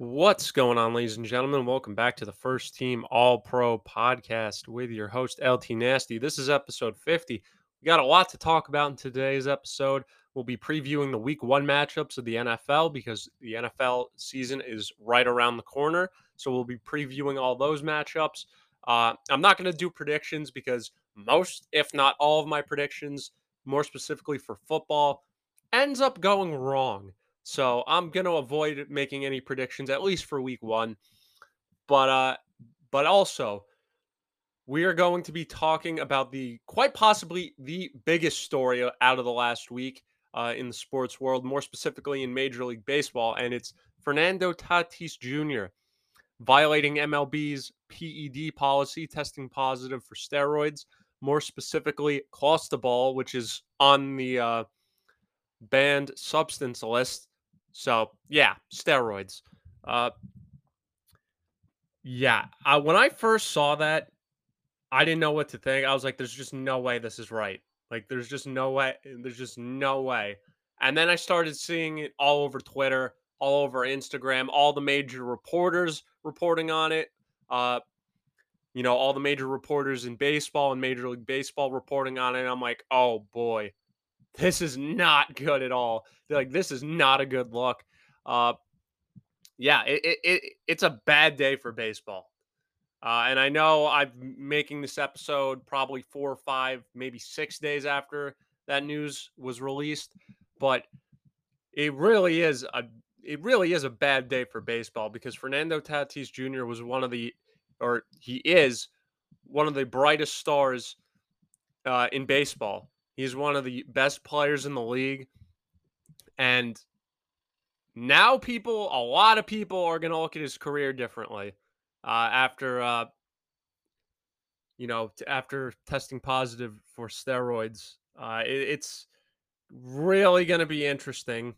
What's going on, ladies and gentlemen? Welcome back to the First Team All Pro podcast with your host, LT Nasty. This is episode 50. We got a lot to talk about in today's episode. We'll be previewing the week one matchups of the NFL because the NFL season is right around the corner. So we'll be previewing all those matchups. Uh, I'm not going to do predictions because most, if not all, of my predictions, more specifically for football, ends up going wrong. So I'm going to avoid making any predictions at least for week 1. But uh but also we are going to be talking about the quite possibly the biggest story out of the last week uh, in the sports world, more specifically in Major League Baseball, and it's Fernando Tatis Jr. violating MLB's PED policy, testing positive for steroids, more specifically clostebol, which is on the uh, banned substance list so yeah, steroids. Uh, yeah, I, when I first saw that, I didn't know what to think. I was like, "There's just no way this is right. Like, there's just no way. There's just no way." And then I started seeing it all over Twitter, all over Instagram, all the major reporters reporting on it. Uh, you know, all the major reporters in baseball and Major League Baseball reporting on it. I'm like, "Oh boy, this is not good at all. They're like, this is not a good look. Uh, yeah, it, it, it, it's a bad day for baseball. Uh, and I know I'm making this episode probably four or five, maybe six days after that news was released, but it really is a it really is a bad day for baseball because Fernando Tatis Jr. was one of the, or he is one of the brightest stars uh, in baseball. He's one of the best players in the league. And now people, a lot of people are going to look at his career differently uh, after, uh, you know, after testing positive for steroids. Uh, it, it's really going to be interesting.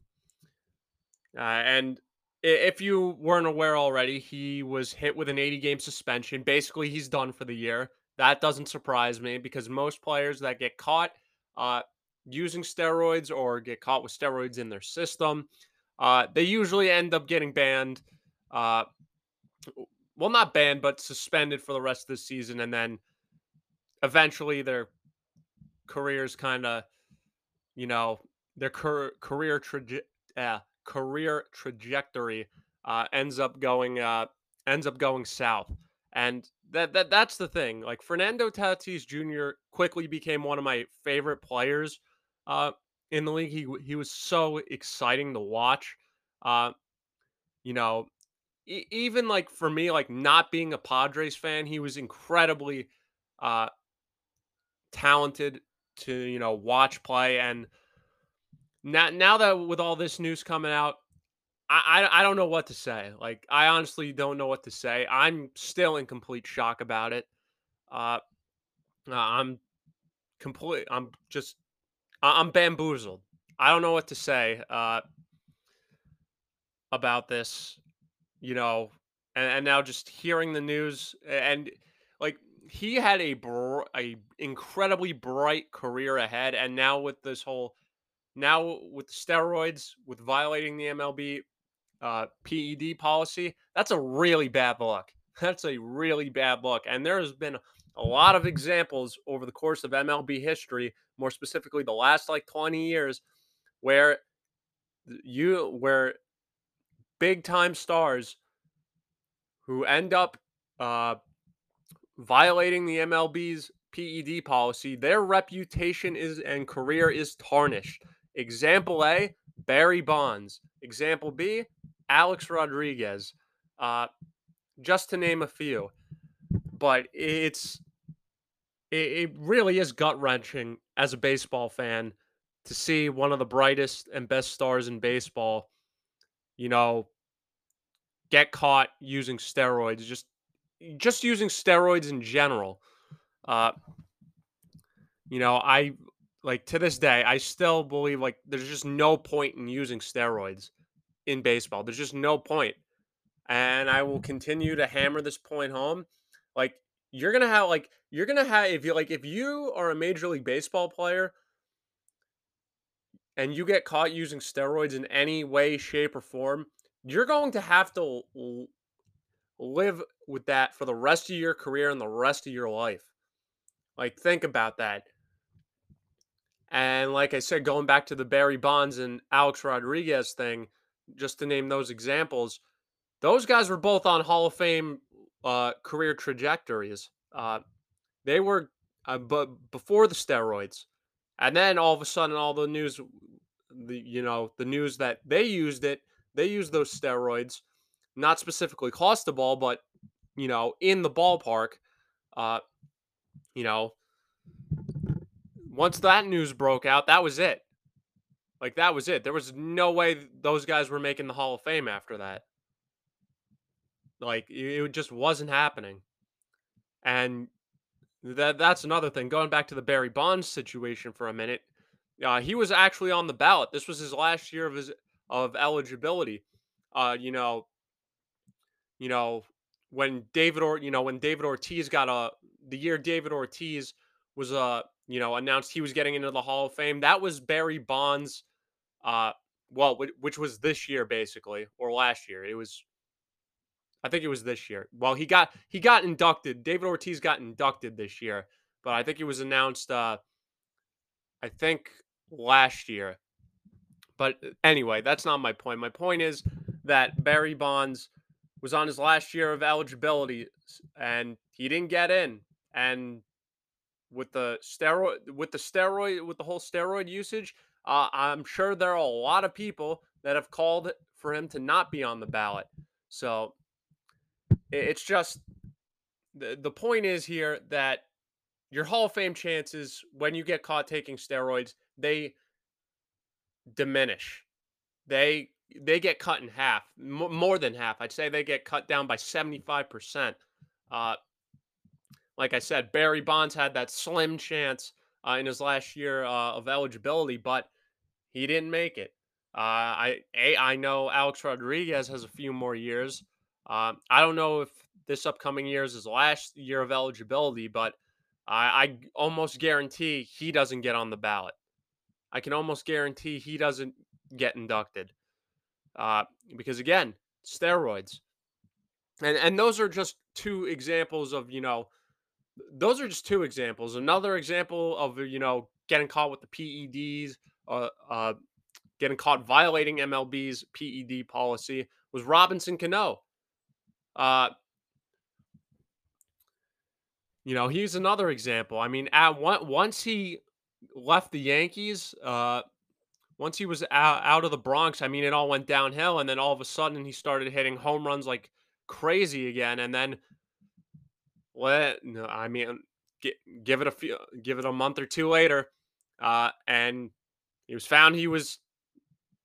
Uh, and if you weren't aware already, he was hit with an 80 game suspension. Basically, he's done for the year. That doesn't surprise me because most players that get caught uh, using steroids or get caught with steroids in their system, uh, they usually end up getting banned. Uh, well, not banned, but suspended for the rest of the season, and then eventually their careers kind of, you know, their cur- career traje- uh, career trajectory uh, ends up going uh, ends up going south, and that that that's the thing. Like Fernando Tatis Jr. quickly became one of my favorite players uh, in the league. He he was so exciting to watch. Uh, you know, e- even like for me, like not being a Padres fan, he was incredibly uh, talented to you know watch play. And now now that with all this news coming out, I, I, I don't know what to say. Like I honestly don't know what to say. I'm still in complete shock about it. Uh, uh I'm complete. I'm just I'm bamboozled. I don't know what to say uh, about this. You know, and, and now just hearing the news and like he had a br- a incredibly bright career ahead, and now with this whole now with steroids, with violating the MLB uh, PED policy, that's a really bad look. That's a really bad look. And there has been a lot of examples over the course of MLB history, more specifically the last like 20 years, where you where big time stars who end up uh, violating the MLB's PED policy, their reputation is and career is tarnished. Example A, Barry Bonds. Example B, Alex Rodriguez, uh, just to name a few. But it's it, it really is gut wrenching as a baseball fan to see one of the brightest and best stars in baseball, you know, get caught using steroids, just just using steroids in general. Uh, you know, I like to this day, I still believe like there's just no point in using steroids in baseball. There's just no point. And I will continue to hammer this point home. Like you're to have like you're to have if you like if you are a major league baseball player and you get caught using steroids in any way shape or form, you're going to have to l- live with that for the rest of your career and the rest of your life. Like, think about that. And like I said, going back to the Barry Bonds and Alex Rodriguez thing, just to name those examples, those guys were both on Hall of Fame uh, career trajectories. Uh, they were, uh, but before the steroids, and then all of a sudden, all the news, the you know, the news that they used it, they used those steroids, not specifically clostebol, but you know, in the ballpark. Uh, you know, once that news broke out, that was it. Like that was it. There was no way those guys were making the Hall of Fame after that. Like it just wasn't happening. And that that's another thing. Going back to the Barry Bonds situation for a minute, uh, he was actually on the ballot. This was his last year of his of eligibility. Uh, you know, you know when David or you know when David Ortiz got a the year David Ortiz was uh you know announced he was getting into the Hall of Fame. That was Barry Bonds. Uh, well, which was this year basically or last year. It was I think it was this year. Well, he got he got inducted. David Ortiz got inducted this year, but I think it was announced. Uh, I think last year. But uh, anyway, that's not my point. My point is that Barry Bonds was on his last year of eligibility and he didn't get in. And with the steroid, with the steroid, with the whole steroid usage, uh, I'm sure there are a lot of people that have called for him to not be on the ballot. So it's just the, the point is here that your Hall of Fame chances when you get caught taking steroids, they diminish. They they get cut in half, m- more than half. I'd say they get cut down by 75%. Uh, like I said, Barry Bonds had that slim chance uh, in his last year uh, of eligibility, but he didn't make it. Uh, I a, I know Alex Rodriguez has a few more years. Um, I don't know if this upcoming year is his last year of eligibility, but I, I almost guarantee he doesn't get on the ballot. I can almost guarantee he doesn't get inducted. Uh, because again, steroids. And and those are just two examples of, you know, those are just two examples. Another example of, you know, getting caught with the PEDs, uh, uh, getting caught violating MLB's PED policy was Robinson Cano. Uh, you know, he's another example. I mean, at one, once he left the Yankees, uh, once he was out, out of the Bronx, I mean, it all went downhill. And then all of a sudden, he started hitting home runs like crazy again. And then, let no, I mean, get, give it a few, give it a month or two later, uh, and he was found he was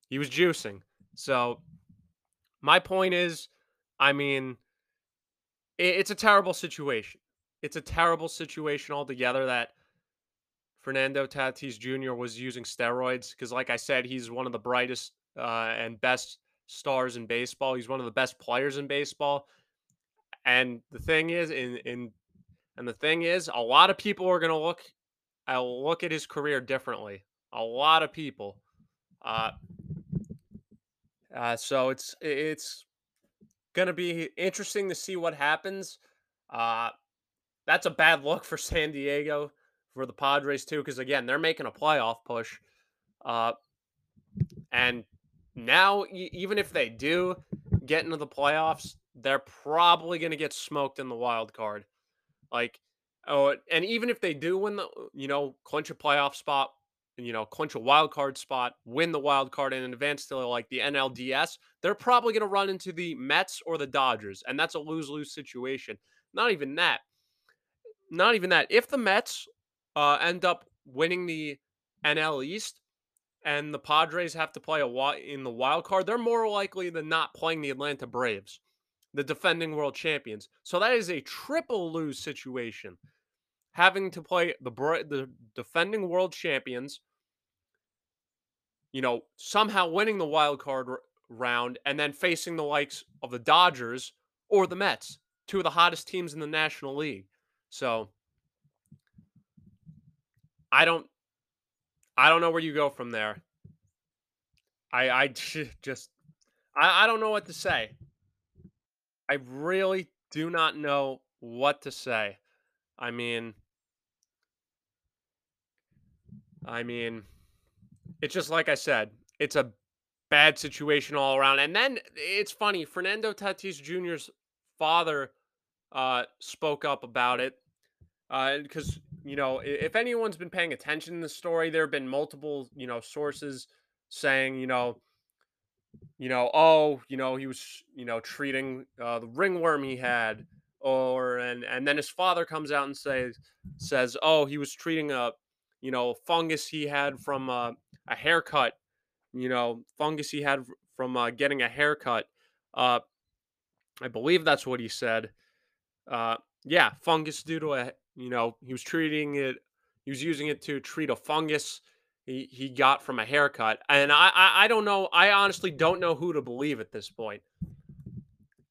he was juicing. So my point is, I mean, it, it's a terrible situation. It's a terrible situation altogether that Fernando Tatis Jr. was using steroids because, like I said, he's one of the brightest uh, and best stars in baseball. He's one of the best players in baseball. And the thing is, in in and the thing is, a lot of people are to look I look at his career differently. A lot of people. Uh, uh, so it's it's to be interesting to see what happens. Uh, that's a bad look for San Diego for the Padres too, because again, they're making a playoff push. Uh, and now, even if they do get into the playoffs, they're probably going to get smoked in the wild card. Like, oh, and even if they do win the, you know, clinch a playoff spot, and you know, clinch a wild card spot, win the wild card, and advance to like the NLDS, they're probably going to run into the Mets or the Dodgers, and that's a lose lose situation. Not even that. Not even that. If the Mets uh, end up winning the NL East and the Padres have to play a in the wild card, they're more likely than not playing the Atlanta Braves, the defending world champions. So that is a triple lose situation. Having to play the the defending world champions, you know, somehow winning the wild card round and then facing the likes of the Dodgers or the Mets, two of the hottest teams in the National League. So I don't I don't know where you go from there. I I just I, I don't know what to say. I really do not know what to say. I mean, I mean, it's just like I said, it's a bad situation all around. And then it's funny, Fernando Tatis Jr.'s father uh, spoke up about it Uh because you know if anyone's been paying attention to the story, there have been multiple you know sources saying you know you know oh you know he was you know treating uh, the ringworm he had or and and then his father comes out and says says oh he was treating a you know fungus he had from uh, a haircut you know fungus he had from uh, getting a haircut uh, I believe that's what he said uh, yeah, fungus due to a you know he was treating it. He was using it to treat a fungus he he got from a haircut, and I I, I don't know. I honestly don't know who to believe at this point.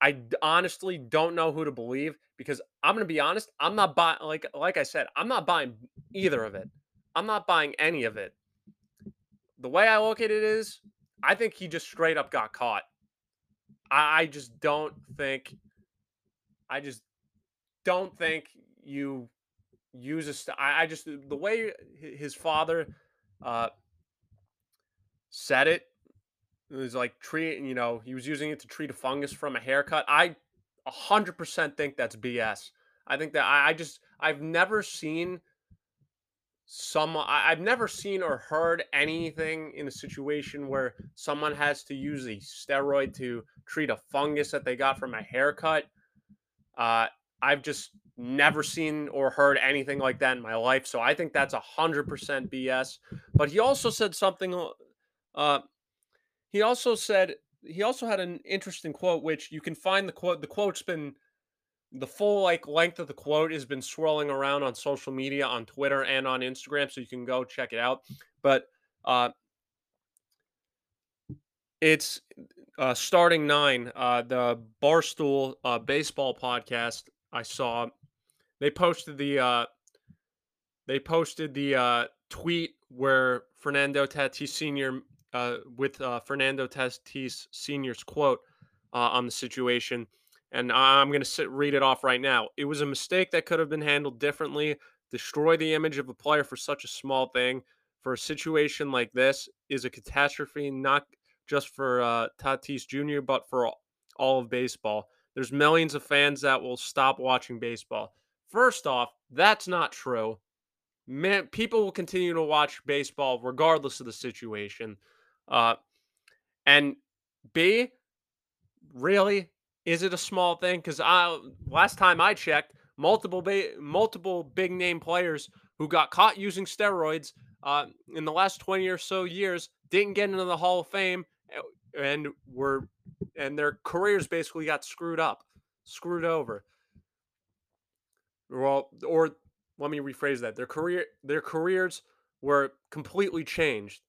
I honestly don't know who to believe because I'm gonna be honest. I'm not buying like like I said. I'm not buying either of it. I'm not buying any of it. The way I look at it is, I think he just straight up got caught. I, I just don't think. I just don't think you use a. St- I, I just the way his father uh, said it, it was like treat. You know, he was using it to treat a fungus from a haircut. I hundred percent think that's BS. I think that I, I just I've never seen someone I've never seen or heard anything in a situation where someone has to use a steroid to treat a fungus that they got from a haircut. Uh, I've just never seen or heard anything like that in my life. So I think that's a hundred percent BS. But he also said something. Uh, he also said he also had an interesting quote, which you can find the quote. The quote's been the full like length of the quote has been swirling around on social media, on Twitter and on Instagram, so you can go check it out. But uh, it's uh, starting nine, uh, the Barstool uh, baseball podcast I saw they posted the uh, they posted the uh, tweet where Fernando Tatis Sr. Uh, with uh, Fernando Tatis Sr.'s quote uh, on the situation, and I'm going to read it off right now. It was a mistake that could have been handled differently. Destroy the image of a player for such a small thing, for a situation like this, is a catastrophe, not just for uh, Tatis Jr., but for all of baseball. There's millions of fans that will stop watching baseball. First off, that's not true. Man, people will continue to watch baseball regardless of the situation. Uh, and B, really, is it a small thing? Because I last time I checked, multiple ba- multiple big name players who got caught using steroids uh, in the last twenty or so years didn't get into the Hall of Fame and were and their careers basically got screwed up, screwed over. Well, or let me rephrase that. Their career their careers were completely changed.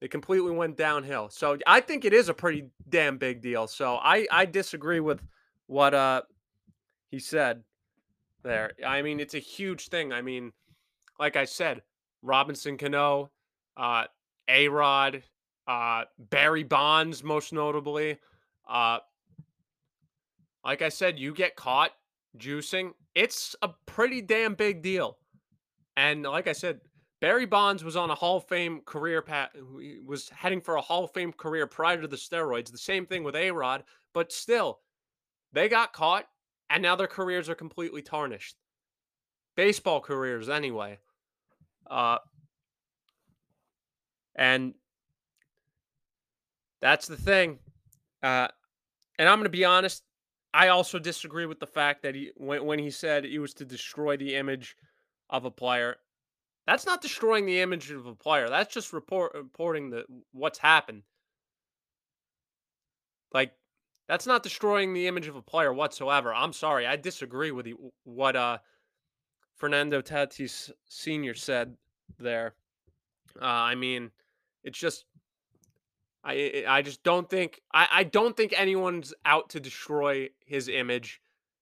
They completely went downhill. So I think it is a pretty damn big deal. So I I disagree with what uh he said there. I mean, it's a huge thing. I mean, like I said, Robinson Cano, uh, A Rod, uh, Barry Bonds, most notably. Uh, like I said, you get caught juicing, it's a pretty damn big deal. And like I said, Barry Bonds was on a Hall of Fame career path, was heading for a Hall of Fame career prior to the steroids. The same thing with A Rod, but still, they got caught and now their careers are completely tarnished. Baseball careers, anyway. Uh, and that's the thing. Uh, and I'm going to be honest, I also disagree with the fact that he when, when he said it was to destroy the image of a player. That's not destroying the image of a player. That's just report, reporting the what's happened. Like that's not destroying the image of a player whatsoever. I'm sorry, I disagree with what uh Fernando Tatis Sr. said there. Uh, I mean, it's just I I just don't think I, I don't think anyone's out to destroy his image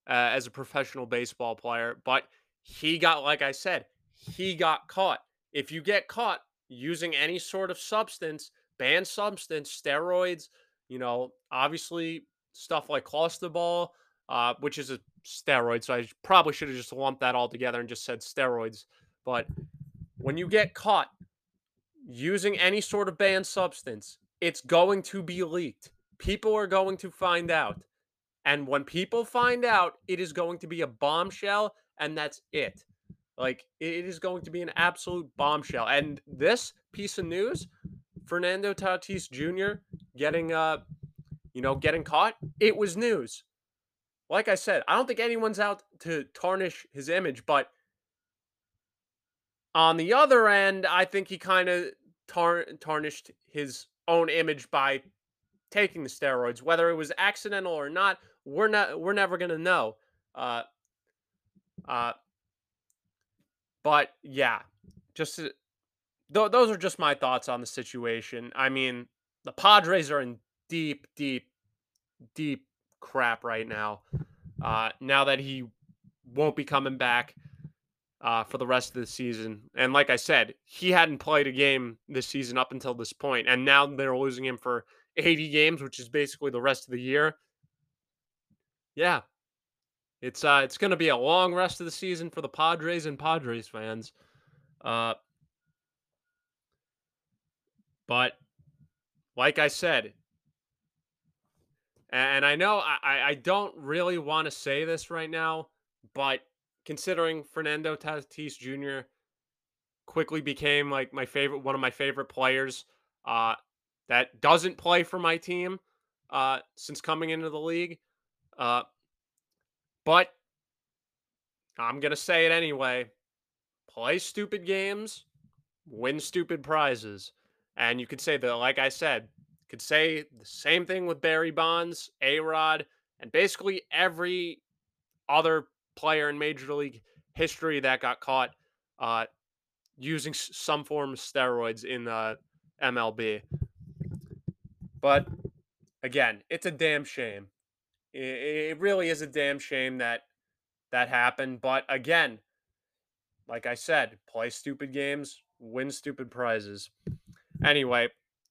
uh, as a professional baseball player. But he got, like I said, he got caught. If you get caught using any sort of substance, banned substance, steroids, You know, obviously stuff like clostebol, uh, which is a steroid, so I probably should have just lumped that all together and just said steroids. But when you get caught using any sort of banned substance, it's going to be leaked. People are going to find out. And when people find out, it is going to be a bombshell, and that's it. Like, it is going to be an absolute bombshell. And this piece of news, Fernando Tatis Jr. getting, uh, you know, getting caught, it was news. Like I said, I don't think anyone's out to tarnish his image, but on the other end, I think he kind of tar- tarnished his own image by taking the steroids. Whether it was accidental or not, we're not we're never gonna know. Uh, uh, but yeah, just th- those are just my thoughts on the situation. I mean, the Padres are in deep, deep, deep crap right now. Uh, now that he won't be coming back uh, for the rest of the season. And like I said, he hadn't played a game this season up until this point, and now they're losing him for 80 games, which is basically the rest of the year. Yeah, it's uh, it's going to be a long rest of the season for the Padres and Padres fans. Uh, but like I said, and I know I, I don't really want to say this right now, but considering Fernando Tatis Jr. quickly became like my favorite, one of my favorite players uh, that doesn't play for my team uh, since coming into the league. Uh, but I'm going to say it anyway play stupid games, win stupid prizes. And you could say that, like I said, could say the same thing with Barry Bonds, A Rod, and basically every other player in Major League history that got caught uh, using some form of steroids in uh, MLB. But again, it's a damn shame. It, really is a damn shame that that happened. But again, like I said, play stupid games, win stupid prizes. Anyway,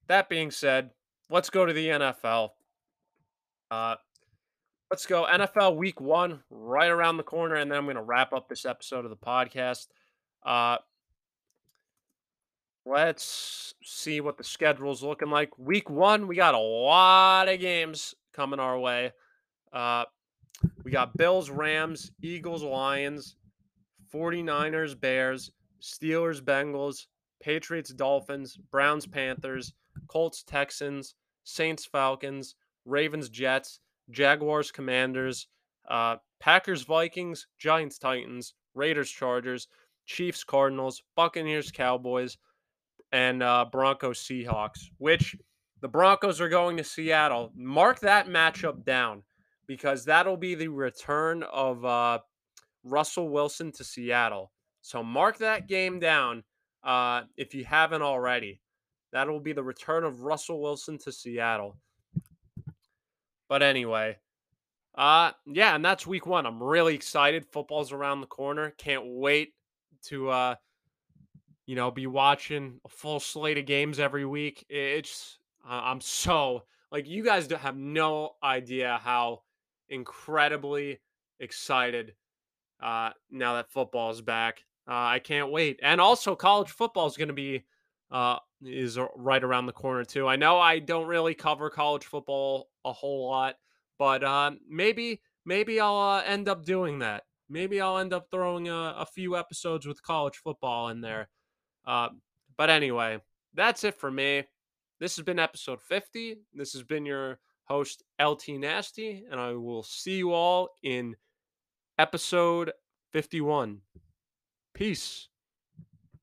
that being said, let's go to the NFL. Uh, Let's go. NFL week one, right around the corner, and then I'm going to wrap up this episode of the podcast. Uh, let's see what the schedule's looking like. Week one, we got a lot of games coming our way. Uh, we got Bills, Rams, Eagles, Lions, 49ers, Bears, Steelers, Bengals, Patriots, Dolphins, Browns, Panthers, Colts, Texans, Saints, Falcons, Ravens, Jets, Jaguars, Commanders, uh, Packers, Vikings, Giants, Titans, Raiders, Chargers, Chiefs, Cardinals, Buccaneers, Cowboys, and uh, Broncos, Seahawks, which the Broncos are going to Seattle. Mark that matchup down because that'll be the return of uh, Russell Wilson to Seattle. So mark that game down uh, if you haven't already. That'll be the return of Russell Wilson to Seattle. But anyway, uh yeah, and that's week 1. I'm really excited. Football's around the corner. Can't wait to uh you know, be watching a full slate of games every week. It's uh, I'm so like you guys have no idea how incredibly excited uh now that football is back. Uh, I can't wait. And also college football is going to be uh is right around the corner too. I know I don't really cover college football a whole lot, but uh, maybe maybe I'll uh, end up doing that. Maybe I'll end up throwing a, a few episodes with college football in there. Uh, but anyway, that's it for me. This has been episode 50. This has been your host, LT Nasty, and I will see you all in episode 51. Peace.